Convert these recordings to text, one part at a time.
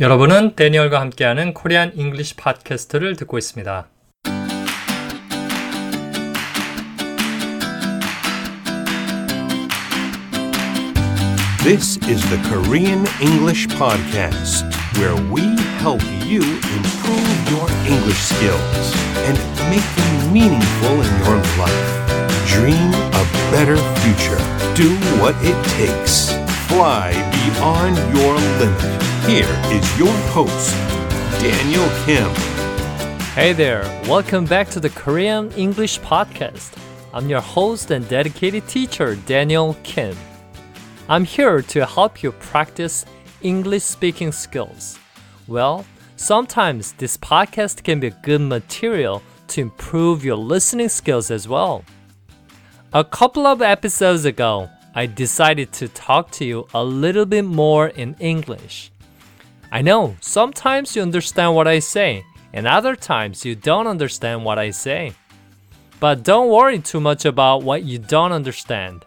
여러분은 데니얼과 함께하는 코리안 잉글리시 팟캐스트를 듣고 있습니다. This is the Korean English Podcast, where we help you improve your English skills and make them meaningful in your life. Dream a better future. Do what it takes. Fly beyond your limit. Here is your host, Daniel Kim. Hey there, welcome back to the Korean English Podcast. I'm your host and dedicated teacher, Daniel Kim. I'm here to help you practice English speaking skills. Well, sometimes this podcast can be good material to improve your listening skills as well. A couple of episodes ago, I decided to talk to you a little bit more in English. I know sometimes you understand what I say, and other times you don't understand what I say. But don't worry too much about what you don't understand.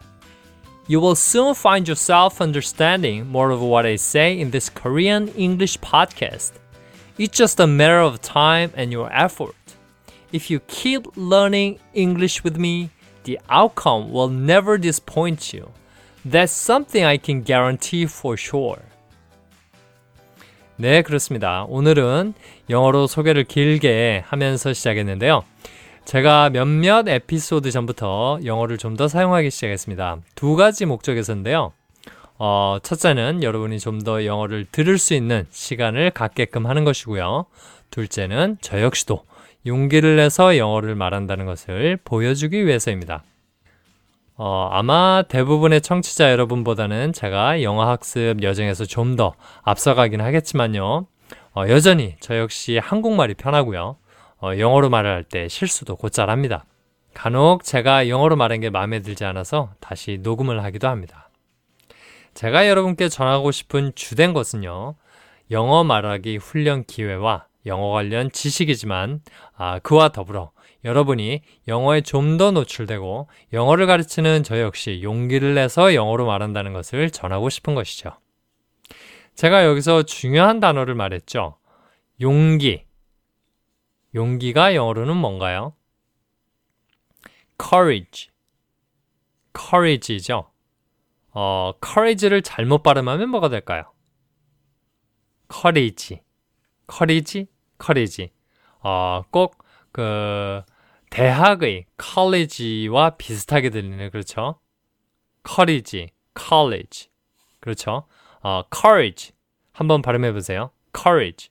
You will soon find yourself understanding more of what I say in this Korean English podcast. It's just a matter of time and your effort. If you keep learning English with me, the outcome will never disappoint you. That's something I can guarantee for sure. 네, 그렇습니다. 오늘은 영어로 소개를 길게 하면서 시작했는데요. 제가 몇몇 에피소드 전부터 영어를 좀 더 사용하기 시작했습니다. 두 가지 목적에서인데요. 어, 첫째는 여러분이 좀 더 영어를 들을 수 있는 시간을 갖게끔 하는 것이고요. 둘째는 저 역시도 용기를 내서 영어를 말한다는 것을 보여주기 위해서입니다. 어, 아마 대부분의 청취자 여러분보다는 제가 영어 학습 여정에서 좀 더 앞서가긴 하겠지만요. 어, 여전히 저 역시 한국말이 편하고요. 어, 영어로 말을 할 때 실수도 곧잘 합니다. 간혹 제가 영어로 말한 게 마음에 들지 않아서 다시 녹음을 하기도 합니다. 제가 여러분께 전하고 싶은 주된 것은요. 영어 말하기 훈련 기회와 영어 관련 지식이지만 아, 그와 더불어 여러분이 영어에 좀 더 노출되고 영어를 가르치는 저 역시 용기를 내서 영어로 말한다는 것을 전하고 싶은 것이죠. 제가 여기서 중요한 단어를 말했죠. 용기. 용기가 영어로는 뭔가요? courage. courage죠. 어, courage를 잘못 발음하면 뭐가 될까요? courage. courage, courage. 어, 꼭그 대학의 college와 비슷하게 들리는 그렇죠? courage, college. 그렇죠? 어, courage. 한번 발음해 보세요. courage.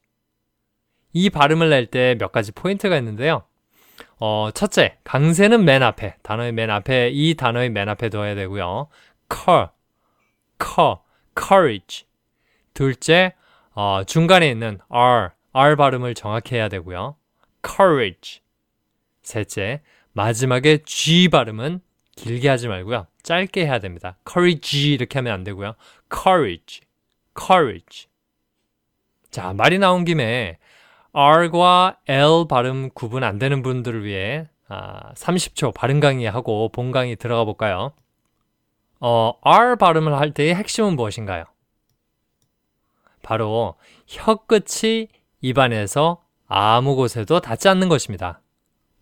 이 발음을 낼 때 몇 가지 포인트가 있는데요. 어, 첫째, 강세는 맨 앞에, 단어의 맨 앞에, 이 단어의 맨 앞에 둬야 되고요. cur, cur, courage. 둘째, 어, 중간에 있는 r, r 발음을 정확히 해야 되고요. courage. 셋째, 마지막에 G 발음은 길게 하지 말고요. 짧게 해야 됩니다. courage 이렇게 하면 안 되고요. courage, courage. 자, 말이 나온 김에 R과 L 발음 구분 안 되는 분들을 위해 아, 30초 발음 강의하고 본 강의 들어가 볼까요? 어, R 발음을 할 때의 핵심은 무엇인가요? 바로 혀 끝이 입안에서 아무 곳에도 닿지 않는 것입니다.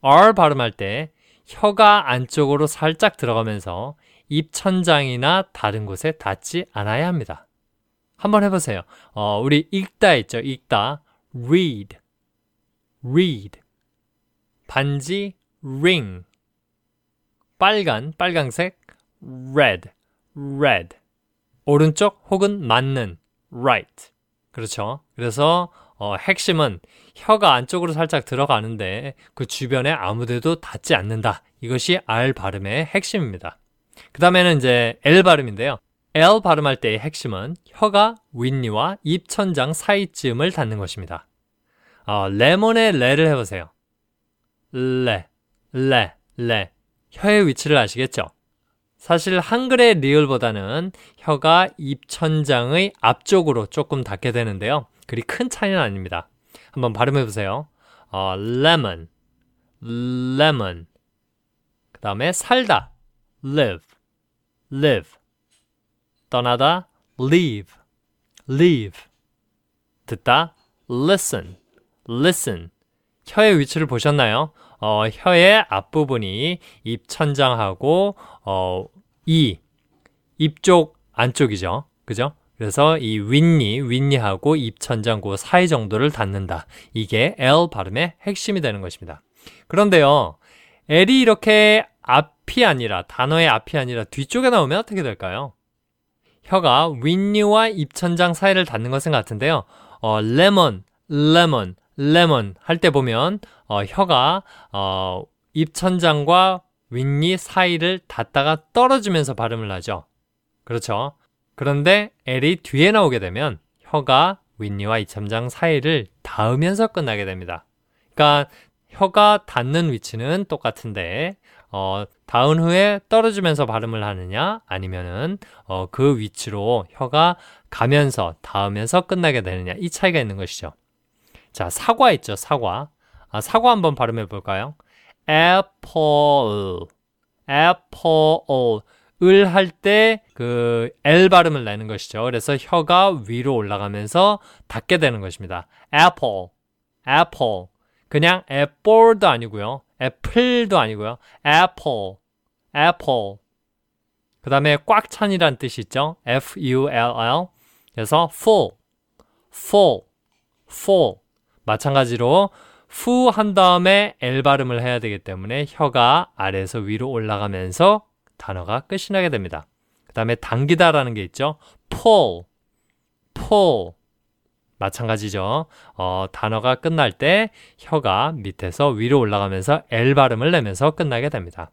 R 발음할 때 혀가 안쪽으로 살짝 들어가면서 입천장이나 다른 곳에 닿지 않아야 합니다. 한번 해보세요. 어, 우리 읽다 있죠? 읽다. read, read. 반지 ring. 빨간, 빨강색 red, red. 오른쪽 혹은 맞는 right. 그렇죠. 그래서 어, 핵심은 혀가 안쪽으로 살짝 들어가는데 그 주변에 아무데도 닿지 않는다. 이것이 R 발음의 핵심입니다. 그 다음에는 이제 L 발음인데요. L 발음할 때의 핵심은 혀가 윗니와 입천장 사이쯤을 닿는 것입니다. 어, 레몬의 레를 해보세요. 레, 레, 레. 혀의 위치를 아시겠죠? 사실 한글의 리을보다는 혀가 입천장의 앞쪽으로 조금 닿게 되는데요. 그리 큰 차이는 아닙니다. 한번 발음해 보세요. 어, lemon, lemon. 그 다음에 살다, live, live. 떠나다, leave, leave. 듣다 listen, listen. 혀의 위치를 보셨나요? 어, 혀의 앞부분이 입 천장하고 어, 이, 입 쪽 안쪽이죠. 그죠? 그래서 이 윗니, 윗니하고 입 천장 그 사이 정도를 닿는다. 이게 L 발음의 핵심이 되는 것입니다. 그런데요, L이 이렇게 앞이 아니라, 단어의 앞이 아니라 뒤쪽에 나오면 어떻게 될까요? 혀가 윗니와 입천장 사이를 닿는 것은 같은데요. 어, lemon, lemon, lemon 할때 보면 어, 혀가 어, 입천장과 윗니 사이를 닿다가 떨어지면서 발음을 하죠. 그렇죠. 그런데 L이 뒤에 나오게 되면 혀가 윗니와 입천장 사이를 닿으면서 끝나게 됩니다. 그러니까 혀가 닿는 위치는 똑같은데 어, 닿은 후에 떨어지면서 발음을 하느냐 아니면은 어, 그 위치로 혀가 가면서 닿으면서 끝나게 되느냐 이 차이가 있는 것이죠. 자 사과 있죠 사과 아, 사과 한번 발음해 볼까요? apple apple 을 할 때 그 L 발음을 내는 것이죠. 그래서 혀가 위로 올라가면서 닿게 되는 것입니다. apple apple 그냥 apple도 아니고요. apple도 아니고요. apple, apple. 그 다음에 꽉 찬이란 뜻이 있죠. F-U-L-L. 그래서 full, full, full. 마찬가지로 fu 한 다음에 L 발음을 해야 되기 때문에 혀가 아래에서 위로 올라가면서 단어가 끝이 나게 됩니다. 그 다음에 당기다라는 게 있죠. pull, pull. 마찬가지죠. 어, 단어가 끝날 때 혀가 밑에서 위로 올라가면서 L 발음을 내면서 끝나게 됩니다.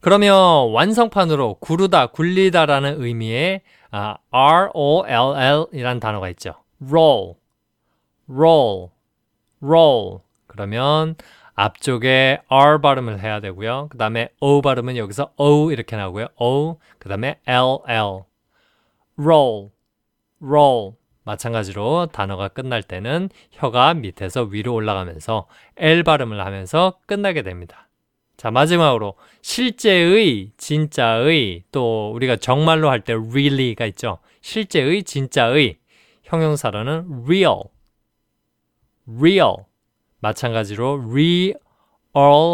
그러면 완성판으로 구르다, 굴리다라는 의미의 아, R-O-L-L 이란 단어가 있죠. roll, roll, roll. 그러면 앞쪽에 R 발음을 해야 되고요. 그 다음에 O 발음은 여기서 O 이렇게 나오고요. O, 그 다음에 L-L. roll, roll. 마찬가지로 단어가 끝날 때는 혀가 밑에서 위로 올라가면서 L 발음을 하면서 끝나게 됩니다. 자, 마지막으로 실제의, 진짜의, 또 우리가 정말로 할 때 really가 있죠. 실제의, 진짜의 형용사로는 real, real. 마찬가지로 real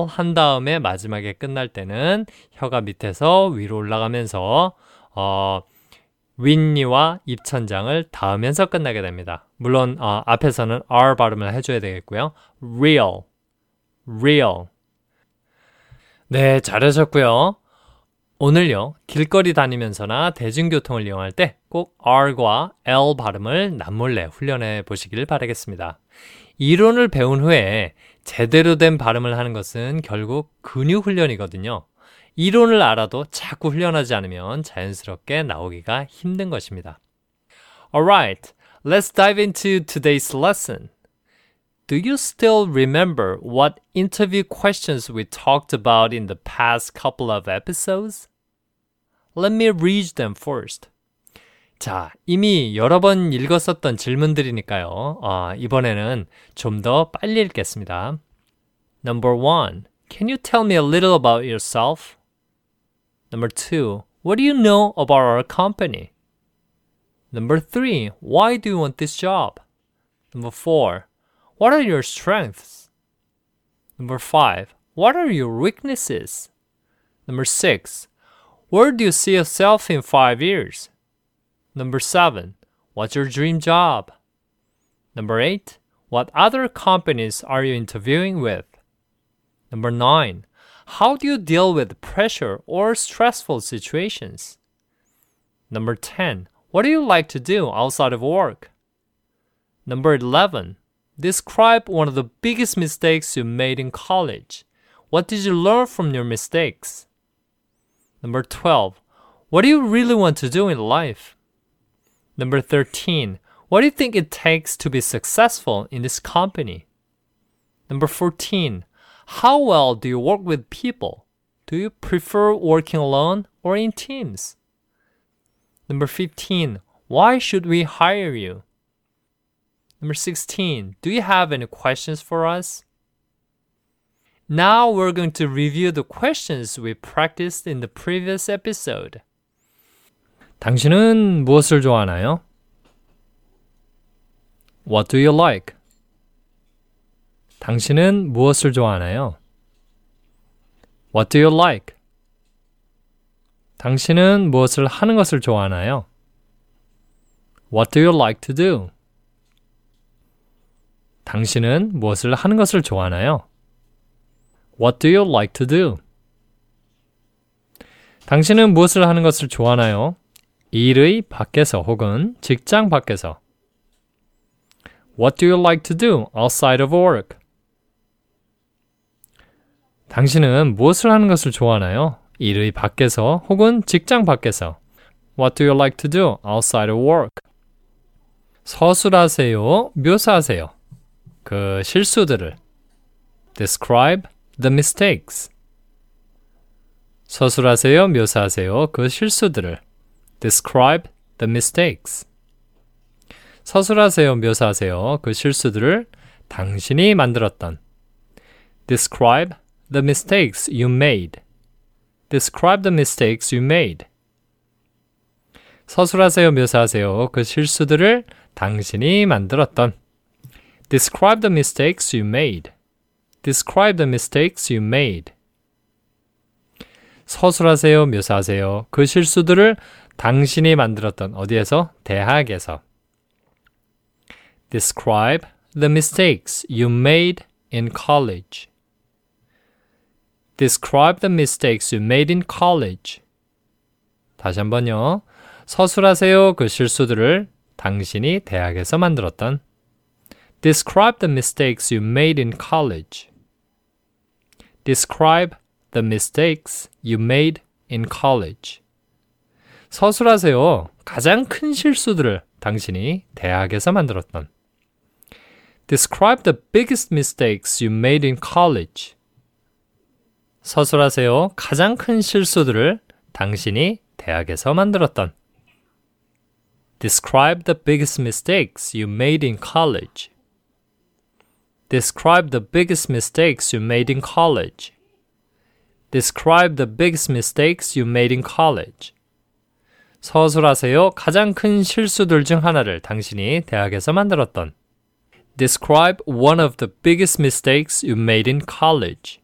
한 다음에 마지막에 끝날 때는 혀가 밑에서 위로 올라가면서 어, 윗니와 입천장을 닿으면서 끝나게 됩니다. 물론 어, 앞에서는 R 발음을 해줘야 되겠고요. real, real. 네, 잘하셨고요. 오늘요, 길거리 다니면서나 대중교통을 이용할 때 꼭 R과 L 발음을 남몰래 훈련해 보시길 바라겠습니다. 이론을 배운 후에 제대로 된 발음을 하는 것은 결국 근육 훈련이거든요. 이론을 알아도 자꾸 훈련하지 않으면 자연스럽게 나오기가 힘든 것입니다. Alright, let's dive into today's lesson. Do you still remember what interview questions we talked about in the past couple of episodes? Let me read them first. 자, 이미 여러 번 읽었었던 질문들이니까요. 어, 이번에는 좀 더 빨리 읽겠습니다. Number one, can you tell me a little about yourself? Number two, what do you know about our company? Number three, why do you want this job? Number four, what are your strengths? Number five, what are your weaknesses? Number six, where do you see yourself in five years? Number seven, what's your dream job? Number eight, what other companies are you interviewing with? Number nine, how do you deal with pressure or stressful situations? Number 10. What do you like to do outside of work? Number 11. Describe one of the biggest mistakes you made in college. What did you learn from your mistakes? Number 12. What do you really want to do in life? Number 13. What do you think it takes to be successful in this company? Number 14. How well do you work with people? Do you prefer working alone or in teams? Number 15. Why should we hire you? Number 16. Do you have any questions for us? Now we're going to review the questions we practiced in the previous episode. 당신은 무엇을 좋아하나요? What do you like? 당신은 무엇을 좋아하나요? What do you like? 당신은 무엇을 하는 것을 좋아하나요? What do you like to do? 당신은 무엇을 하는 것을 좋아하나요? What do you like to do? 당신은 무엇을 하는 것을 좋아하나요? 일의 밖에서 혹은 직장 밖에서. What do you like to do outside of work? 당신은 무엇을 하는 것을 좋아하나요? 일의 밖에서 혹은 직장 밖에서. What do you like to do outside of work? 서술하세요, 묘사하세요. 그 실수들을. Describe the mistakes. 서술하세요, 묘사하세요. 그 실수들을. Describe the mistakes. 서술하세요, 묘사하세요. 그 실수들을 당신이 만들었던. Describe the mistakes you made. Describe the mistakes you made. 서술하세요, 묘사하세요. 그 실수들을 당신이 만들었던. Describe the mistakes you made. Describe the mistakes you made. 서술하세요, 묘사하세요. 그 실수들을 당신이 만들었던 어디에서? 대학에서. Describe the mistakes you made in college. Describe the mistakes you made in college. 다시 한번요. 서술하세요. 그 실수들을 당신이 대학에서 만들었던. Describe the mistakes you made in college. Describe the mistakes you made in college. 서술하세요. 가장 큰 실수들을 당신이 대학에서 만들었던. Describe the biggest mistakes you made in college. 서술하세요. 가장 큰 실수들을 당신이 대학에서 만들었던. Describe the biggest mistakes you made in college. Describe the biggest mistakes you made in college. Describe the biggest mistakes you made in college. 서술하세요. 가장 큰 실수들 중 하나를 당신이 대학에서 만들었던. Describe one of the biggest mistakes you made in college.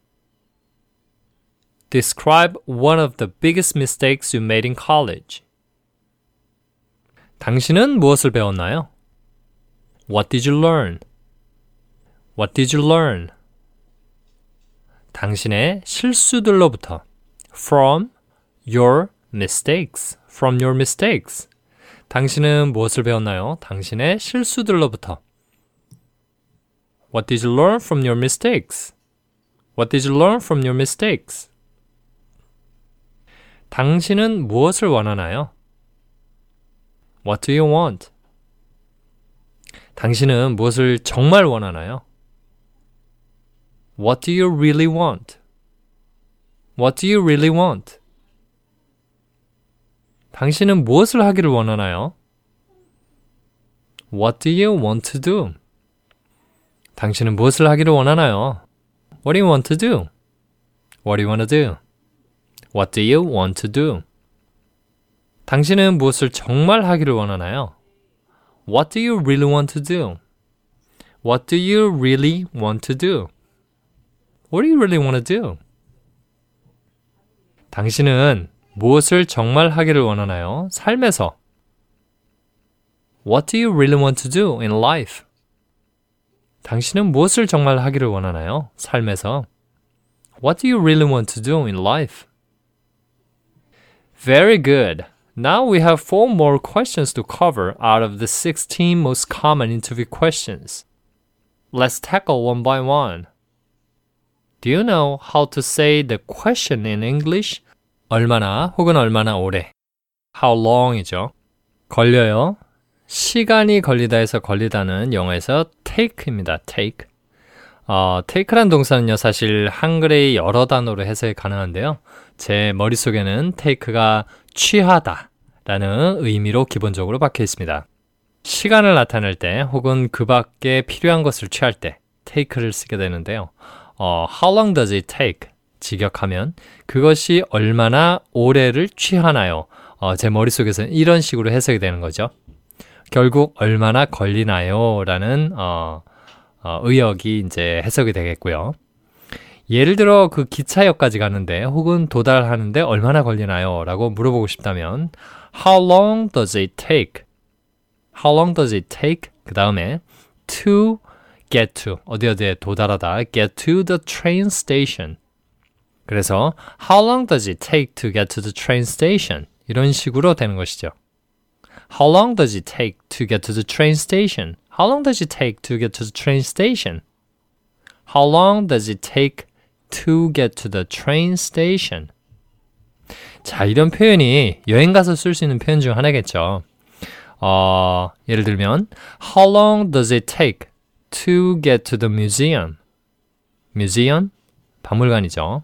Describe one of the biggest mistakes you made in college. 당신은 무엇을 배웠나요? What did you learn? What did you learn? 당신의 실수들로부터 from your mistakes. From your mistakes. 당신은 무엇을 배웠나요? 당신의 실수들로부터. What did you learn from your mistakes? What did you learn from your mistakes? 당신은 무엇을 원하나요? What do you want? 당신은 무엇을 정말 원하나요? What do you really want? What do you really want? 당신은 무엇을 하기를 원하나요? What do you want to do? 당신은 무엇을 하기를 원하나요? What do you want to do? What do you want to do? What do you want to do? 당신은 무엇을 정말 하기를 원하나요? What do you really want to do? What do you really want to do? What do you really want to do? 당신은 무엇을 정말 하기를 원하나요? 삶에서. What do you really want to do in life? 당신은 무엇을 정말 하기를 원하나요? 삶에서. What do you really want to do in life? Very good. Now we have four more questions to cover out of the 16 most common interview questions. Let's tackle one by one. Do you know how to say the question in English? 얼마나 혹은 얼마나 오래. How long이죠. 걸려요. 시간이 걸리다에서 걸리다는 영어에서 take입니다. take. 어, take란 동사는요, 사실 한글의 여러 단어로 해석이 가능한데요. 제 머릿속에는 take가 취하다 라는 의미로 기본적으로 박혀 있습니다. 시간을 나타낼 때 혹은 그 밖에 필요한 것을 취할 때 take를 쓰게 되는데요. 어, how long does it take? 직역하면 그것이 얼마나 오래를 취하나요? 어, 제 머릿속에서는 이런 식으로 해석이 되는 거죠. 결국 얼마나 걸리나요? 라는 어, 어, 의역이 이제 해석이 되겠고요. 예를 들어 그 기차역까지 가는데 혹은 도달하는데 얼마나 걸리나요? 라고 물어보고 싶다면 How long does it take? How long does it take? 그 다음에 to get to 어디 어디에 도달하다 get to the train station 그래서 How long does it take to get to the train station? 이런 식으로 되는 것이죠. How long does it take to get to the train station? How long does it take to get to the train station? How long does it take to get to the train station? 자, 이런 표현이 여행 가서 쓸 수 있는 표현 중 하나겠죠. 어, 예를 들면 How long does it take to get to the museum? museum? 박물관이죠.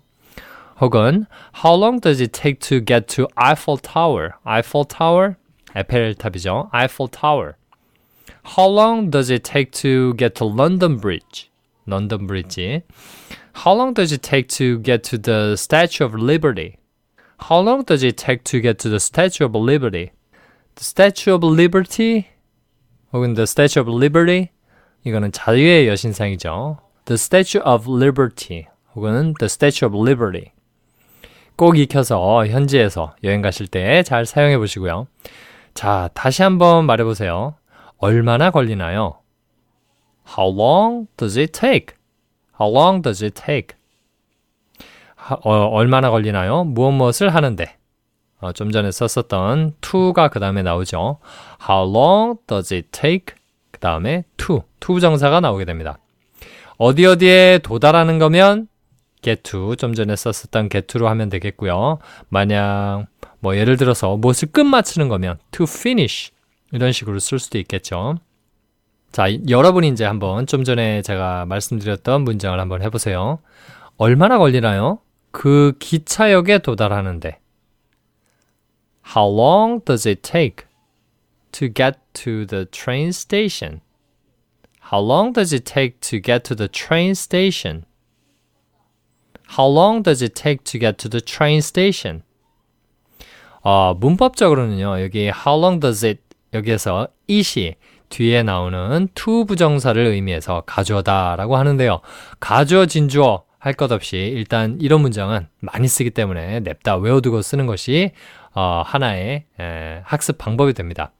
혹은 How long does it take to get to Eiffel Tower? Eiffel Tower? 에펠탑이죠. Eiffel Tower. How long does it take to get to London Bridge? London Bridge. How long does it take to get to the Statue of Liberty? How long does it take to get to the Statue of Liberty? The Statue of Liberty 혹은 The Statue of Liberty 이거는 자유의 여신상이죠. The Statue of Liberty 혹은 The Statue of Liberty 꼭 익혀서 현지에서 여행 가실 때 잘 사용해 보시고요. 자, 다시 한번 말해 보세요. 얼마나 걸리나요? How long does it take? How long does it take? 하, 어, 얼마나 걸리나요? 무엇 무엇을 하는데. 어, 좀 전에 썼었던 to가 그 다음에 나오죠. How long does it take? 그 다음에 to, to 정사가 나오게 됩니다. 어디 어디에 도달하는 거면 get to, 좀 전에 썼었던 get to로 하면 되겠고요. 만약 뭐 예를 들어서 무엇을 끝마치는 거면 to finish 이런 식으로 쓸 수도 있겠죠. 자, 여러분이 이제 한번 좀 전에 제가 말씀드렸던 문장을 한번 해보세요. 얼마나 걸리나요? 그 기차역에 도달하는데. How long does it take to get to the train station? How long does it take to get to the train station? How long does it take to get to the train station? 어, 문법적으로는요, 여기 how long does it 여기에서 it이 뒤에 나오는 to 부정사를 의미해서 가져다라고 하는데요. 가져 진 주어 할 것 없이 일단 이런 문장은 많이 쓰기 때문에 냅다 외워두고 쓰는 것이 어, 하나의 에, 학습 방법이 됩니다.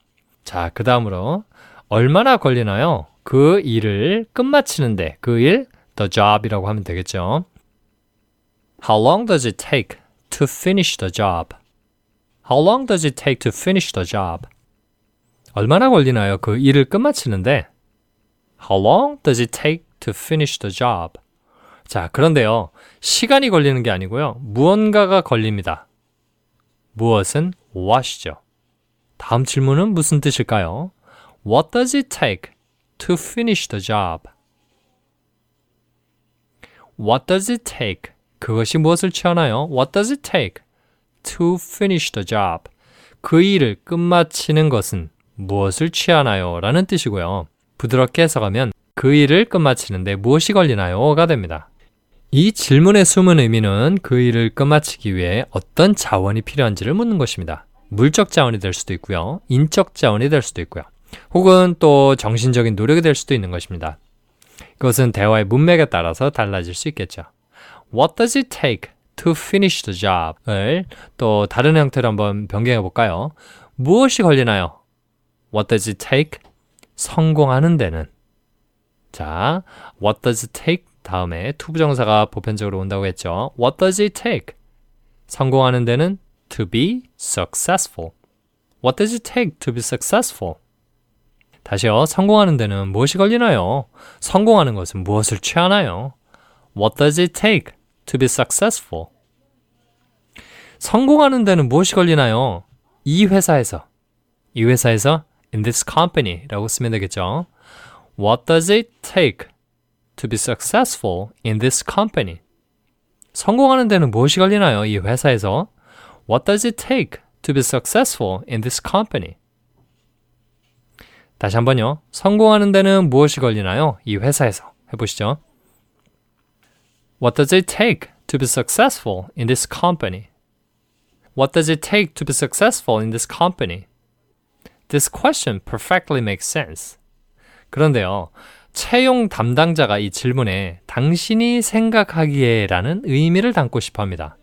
자, 그 다음으로 얼마나 걸리나요? 그 일을 끝마치는데 그 일, the job이라고 하면 되겠죠. How long does it take to finish the job? How long does it take to finish the job? 얼마나 걸리나요? 그 일을 끝마치는데. How long does it take to finish the job? 자, 그런데요. 시간이 걸리는 게 아니고요. 무언가가 걸립니다. 무엇은 what이죠. 다음 질문은 무슨 뜻일까요? What does it take to finish the job? What does it take? 그것이 무엇을 취하나요? What does it take to finish the job? 그 일을 끝마치는 것은 무엇을 취하나요? 라는 뜻이고요. 부드럽게 해석하면 그 일을 끝마치는데 무엇이 걸리나요?가 됩니다. 이 질문의 숨은 의미는 그 일을 끝마치기 위해 어떤 자원이 필요한지를 묻는 것입니다. 물적 자원이 될 수도 있고요. 인적 자원이 될 수도 있고요. 혹은 또 정신적인 노력이 될 수도 있는 것입니다. 그것은 대화의 문맥에 따라서 달라질 수 있겠죠. What does it take to finish the job?을 또 다른 형태로 한번 변경해 볼까요? 무엇이 걸리나요? What does it take? 성공하는 데는. 자, what does it take? 다음에 투부정사가 보편적으로 온다고 했죠. What does it take? 성공하는 데는 to be successful. What does it take to be successful? 다시요. 성공하는 데는 무엇이 걸리나요? 성공하는 것은 무엇을 취하나요? What does it take to be successful? 성공하는 데는 무엇이 걸리나요? 이 회사에서. 이 회사에서 in this company라고 쓰면 되겠죠. What does it take to be successful in this company? 성공하는 데는 무엇이 걸리나요? 이 회사에서. What does it take to be successful in this company? 다시 한번요. 성공하는 데는 무엇이 걸리나요? 이 회사에서. 해보시죠. What does it take to be successful in this company? What does it take to be successful in this company? This question perfectly makes sense. 그런데요, 채용 담당자가 이 질문에 당신이 생각하기에 라는 의미를 담고 싶어 합니다.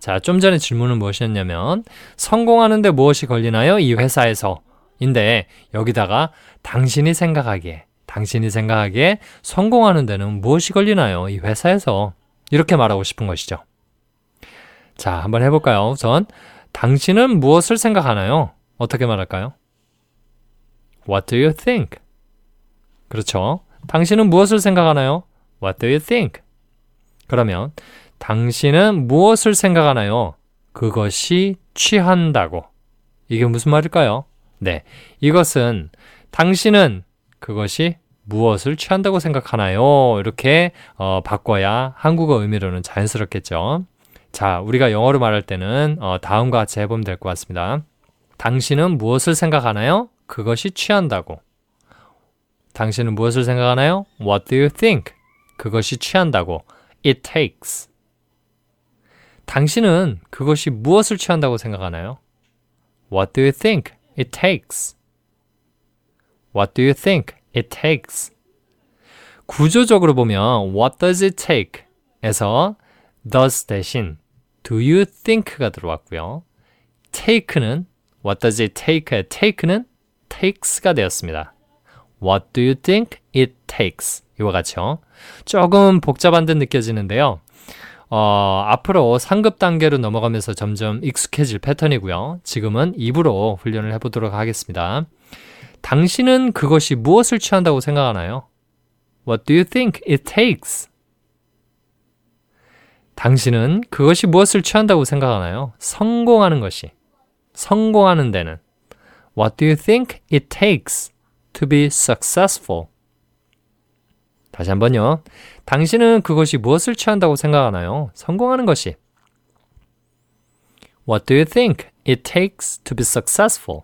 자, 좀 전에 질문은 무엇이었냐면, 성공하는데 무엇이 걸리나요? 이 회사에서. 인데, 여기다가 당신이 생각하기에, 당신이 생각하기에 성공하는 데는 무엇이 걸리나요? 이 회사에서. 이렇게 말하고 싶은 것이죠. 자, 한번 해볼까요? 우선, 당신은 무엇을 생각하나요? 어떻게 말할까요? What do you think? 그렇죠. 당신은 무엇을 생각하나요? What do you think? 그러면 당신은 무엇을 생각하나요? 그것이 취한다고. 이게 무슨 말일까요? 네. 이것은 당신은 그것이 무엇을 취한다고 생각하나요? 이렇게 어, 바꿔야 한국어 의미로는 자연스럽겠죠. 자, 우리가 영어로 말할 때는 어, 다음과 같이 해보면 될 것 같습니다. 당신은 무엇을 생각하나요? 그것이 취한다고. 당신은 무엇을 생각하나요? What do you think? 그것이 취한다고. It takes. 당신은 그것이 무엇을 취한다고 생각하나요? What do you think? It takes. What do you think? It takes. 구조적으로 보면 What does it take? 에서 does 대신 do you think가 들어왔고요. take는 What does it take? take는 takes가 되었습니다. What do you think it takes? 이와 같이요. 조금 복잡한 듯 느껴지는데요. 어, 앞으로 상급 단계로 넘어가면서 점점 익숙해질 패턴이고요. 지금은 입으로 훈련을 해보도록 하겠습니다. 당신은 그것이 무엇을 취한다고 생각하나요? What do you think it takes? 당신은 그것이 무엇을 취한다고 생각하나요? 성공하는 것이. 성공하는 데는. What do you think it takes to be successful? 다시 한번요. 당신은 그것이 무엇을 취한다고 생각하나요? 성공하는 것이. What do you think it takes to be successful?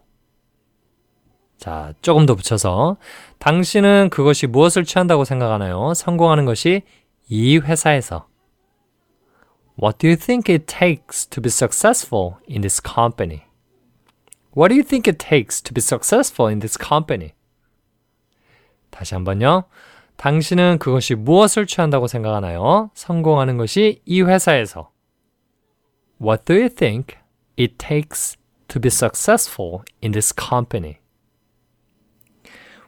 자, 조금 더 붙여서 당신은 그것이 무엇을 취한다고 생각하나요? 성공하는 것이 이 회사에서. What do you think it takes to be successful in this company? What do you think it takes to be successful in this company? 다시 한번요. 당신은 그것이 무엇을 취한다고 생각하나요? 성공하는 것이 이 회사에서. What do you think it takes to be successful in this company?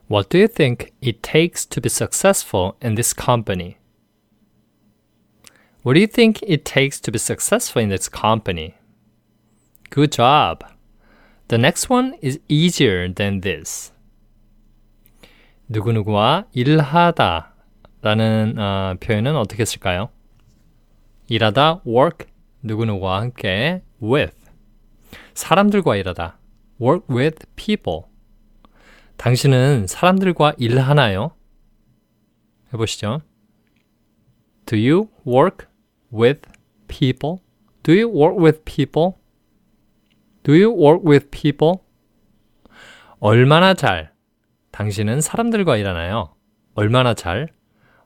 What do you think it takes to be successful in this company? What do you think it takes to be successful in this company? Good job. The next one is easier than this. 누구누구와 일하다 라는 어, 표현은 어떻게 쓸까요? 일하다 work 누구누구와 함께 with 사람들과 일하다 work with people 당신은 사람들과 일하나요? 해보시죠. Do you work with people? Do you work with people? Do you work with people? 얼마나 잘 당신은 사람들과 일하나요? 얼마나 잘?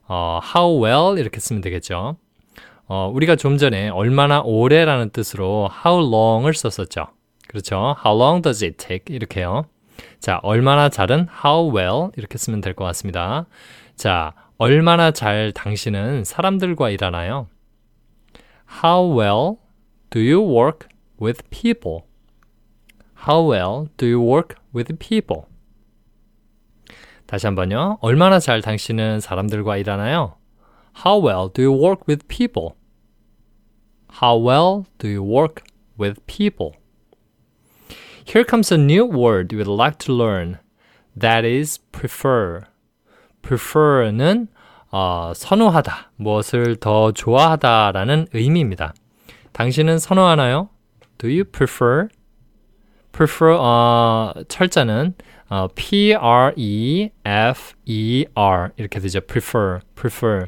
어, how well 이렇게 쓰면 되겠죠. 어, 우리가 좀 전에 얼마나 오래라는 뜻으로 how long을 썼었죠. 그렇죠. How long does it take? 이렇게요. 자, 얼마나 잘은 how well 이렇게 쓰면 될 것 같습니다. 자, 얼마나 잘 당신은 사람들과 일하나요? How well do you work with people? How well do you work with people? 다시 한번요. 얼마나 잘 당신은 사람들과 일하나요? How well do you work with people? How well do you work with people? Here comes a new word we'd like to learn. That is prefer. prefer는 어, 선호하다, 무엇을 더 좋아하다라는 의미입니다. 당신은 선호하나요? Do you prefer? prefer 어, 철자는 어, P R E F E R 이렇게 되죠. prefer, prefer.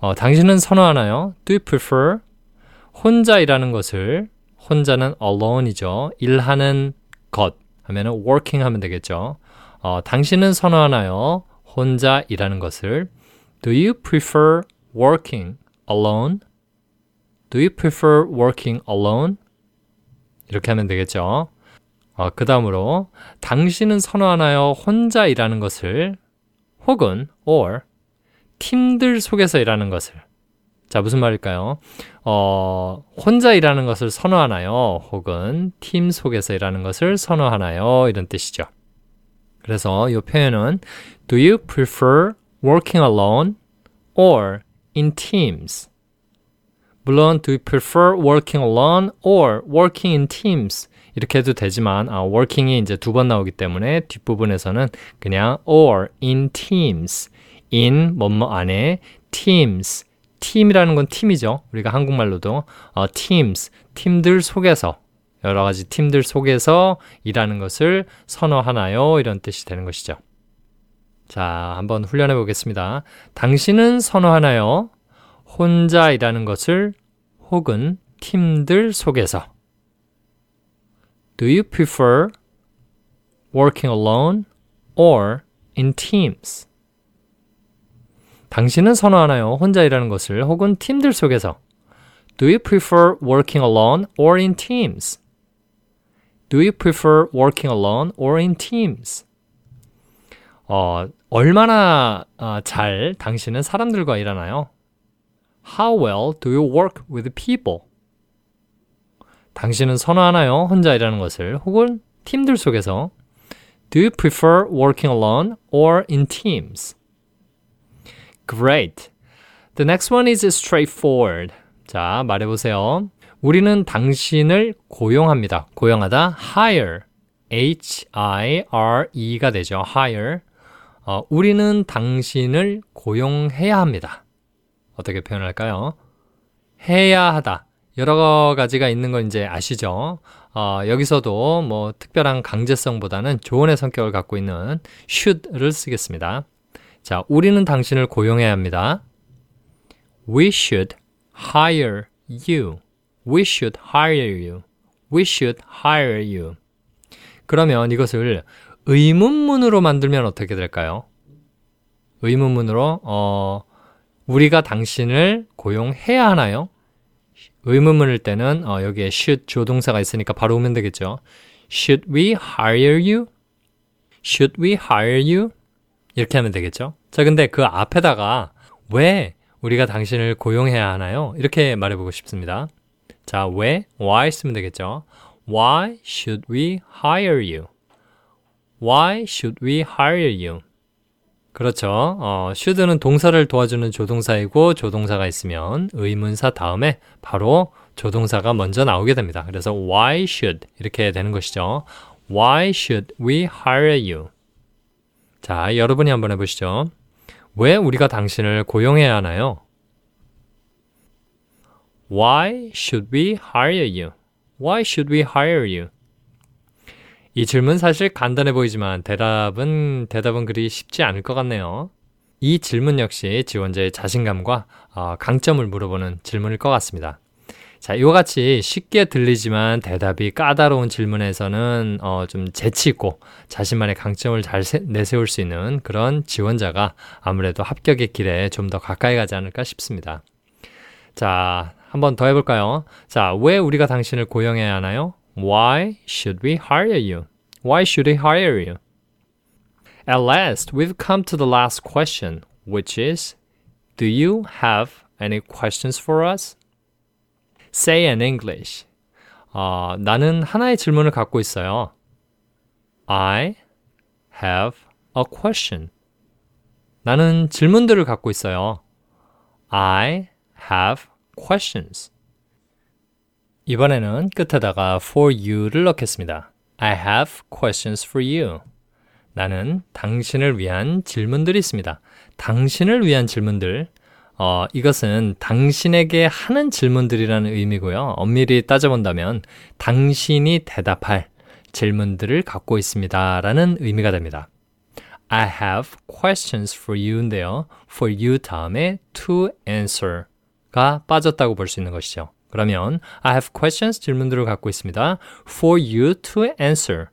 어, 당신은 선호하나요? Do you prefer? 혼자 일하는 것을 혼자는 alone이죠. 일하는 것 하면은 working 하면 되겠죠. 어, 당신은 선호하나요? 혼자 일하는 것을 Do you prefer working alone? Do you prefer working alone? 이렇게 하면 되겠죠. 어, 그 다음으로 당신은 선호하나요? 혼자 일하는 것을 혹은 or 팀들 속에서 일하는 것을 자 무슨 말일까요? 어, 혼자 일하는 것을 선호하나요? 혹은 팀 속에서 일하는 것을 선호하나요? 이런 뜻이죠. 그래서 이 표현은 Do you prefer working alone or in teams? 물론 do you prefer working alone or working in teams? 이렇게 해도 되지만 아, working이 이제 두 번 나오기 때문에 뒷부분에서는 그냥 or in teams, in 뭐뭐 안에 teams, 팀이라는 건 팀이죠. 우리가 한국말로도 어, teams, 팀들 속에서 여러 가지 팀들 속에서 일하는 것을 선호하나요? 이런 뜻이 되는 것이죠. 자, 한번 훈련해 보겠습니다. 당신은 선호하나요? 혼자 일하는 것을 혹은 팀들 속에서 Do you prefer working alone or in teams? 당신은 선호하나요? 혼자 일하는 것을 혹은 팀들 속에서 Do you prefer working alone or in teams? Do you prefer working alone or in teams? 어, 얼마나 어, 잘 당신은 사람들과 일하나요? How well do you work with people? 당신은 선호하나요? 혼자 일하는 것을 혹은 팀들 속에서 Do you prefer working alone or in teams? Great. The next one is straightforward. 자, 말해보세요. 우리는 당신을 고용합니다. 고용하다, hire. H-I-R-E가 되죠. hire. 어, 우리는 당신을 고용해야 합니다. 어떻게 표현할까요? 해야 하다. 여러 가지가 있는 건 이제 아시죠? 어, 여기서도 뭐 특별한 강제성보다는 조언의 성격을 갖고 있는 should를 쓰겠습니다. 자, 우리는 당신을 고용해야 합니다. We should hire you. We should hire you. We should hire you. 그러면 이것을 의문문으로 만들면 어떻게 될까요? 의문문으로 어, 우리가 당신을 고용해야 하나요? 의문문일 때는 어, 여기에 should 조동사가 있으니까 바로 오면 되겠죠. Should we hire you? Should we hire you? 이렇게 하면 되겠죠. 자, 근데 그 앞에다가 왜 우리가 당신을 고용해야 하나요? 이렇게 말해보고 싶습니다. 자, 왜? Why 쓰면 되겠죠. Why should we hire you? Why should we hire you? 그렇죠. 어, should는 동사를 도와주는 조동사이고 조동사가 있으면 의문사 다음에 바로 조동사가 먼저 나오게 됩니다. 그래서 why should 이렇게 되는 것이죠. Why should we hire you? 자, 여러분이 한번 해보시죠. 왜 우리가 당신을 고용해야 하나요? Why should we hire you? Why should we hire you? 이 질문 사실 간단해 보이지만 대답은 대답은 그리 쉽지 않을 것 같네요. 이 질문 역시 지원자의 자신감과 어, 강점을 물어보는 질문일 것 같습니다. 자, 이와 같이 쉽게 들리지만 대답이 까다로운 질문에서는 어, 좀 재치 있고 자신만의 강점을 잘 세, 내세울 수 있는 그런 지원자가 아무래도 합격의 길에 좀 더 가까이 가지 않을까 싶습니다. 자, 한번 더 해볼까요? 자, 왜 우리가 당신을 고용해야 하나요? Why should we hire you? Why should we hire you? At last, we've come to the last question, which is Do you have any questions for us? Say in English. 어, 나는 하나의 질문을 갖고 있어요. I have a question. 나는 질문들을 갖고 있어요. I have questions. 이번에는 끝에다가 for you를 넣겠습니다. I have questions for you. 나는 당신을 위한 질문들이 있습니다. 당신을 위한 질문들. 어, 이것은 당신에게 하는 질문들이라는 의미고요. 엄밀히 따져본다면 당신이 대답할 질문들을 갖고 있습니다. 라는 의미가 됩니다. I have questions for you인데요. for you 다음에 to answer가 빠졌다고 볼 수 있는 것이죠. 그러면 I have questions 질문들을 갖고 있습니다. For you to answer.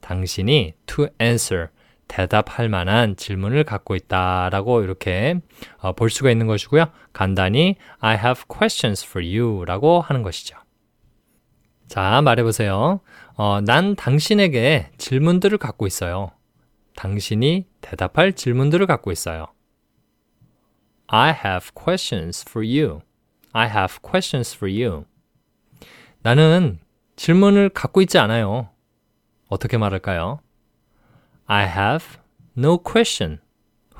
당신이 to answer. 대답할 만한 질문을 갖고 있다라고 이렇게 어, 볼 수가 있는 것이고요. 간단히 I have questions for you 라고 하는 것이죠. 자, 말해보세요. 어, 난 당신에게 질문들을 갖고 있어요. 당신이 대답할 질문들을 갖고 있어요. I have questions for you. I have questions for you. 나는 질문을 갖고 있지 않아요. 어떻게 말할까요? I have no question.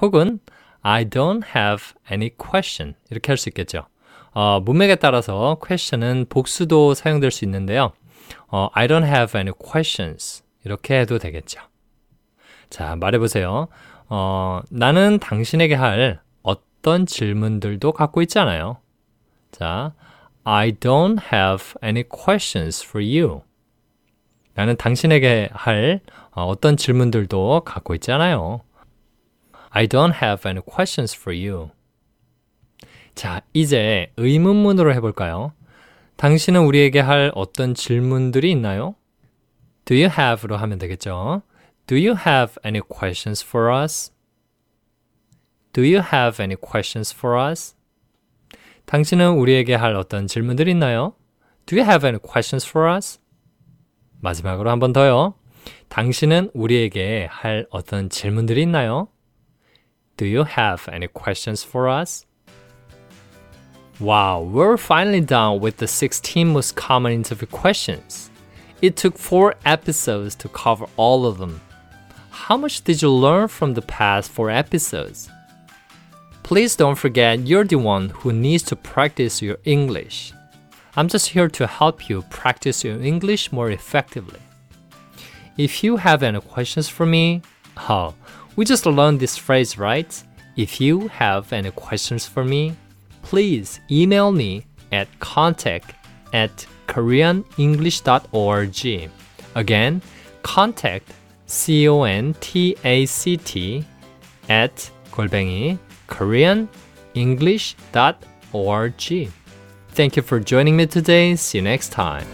혹은 I don't have any question. 이렇게 할 수 있겠죠. 어, 문맥에 따라서 question은 복수도 사용될 수 있는데요. 어, I don't have any questions. 이렇게 해도 되겠죠. 자, 말해보세요. 어, 나는 당신에게 할 어떤 질문들도 갖고 있지 않아요. 자, I don't have any questions for you. 나는 당신에게 할 어떤 질문들도 갖고 있지 않아요. I don't have any questions for you. 자, 이제 의문문으로 해볼까요? 당신은 우리에게 할 어떤 질문들이 있나요? Do you have로 하면 되겠죠? Do you have any questions for us? Do you have any questions for us? 당신은 우리에게 할 어떤 질문들이 있나요? Do you have any questions for us? 마지막으로 한 번 더요. 당신은 우리에게 할 어떤 질문들이 있나요? Do you have any questions for us? Wow, we're finally done with the 16 most common interview questions. It took four episodes to cover all of them. How much did you learn from the past four episodes? Please don't forget you're the one who needs to practice your English. I'm just here to help you practice your English more effectively. If you have any questions for me, oh, we just learned this phrase, right? If you have any questions for me, please email me at contact at koreanenglish.org. Again, contact c o n t a c t at 골뱅이 koreanenglish.org. Thank you for joining me today. See you next time.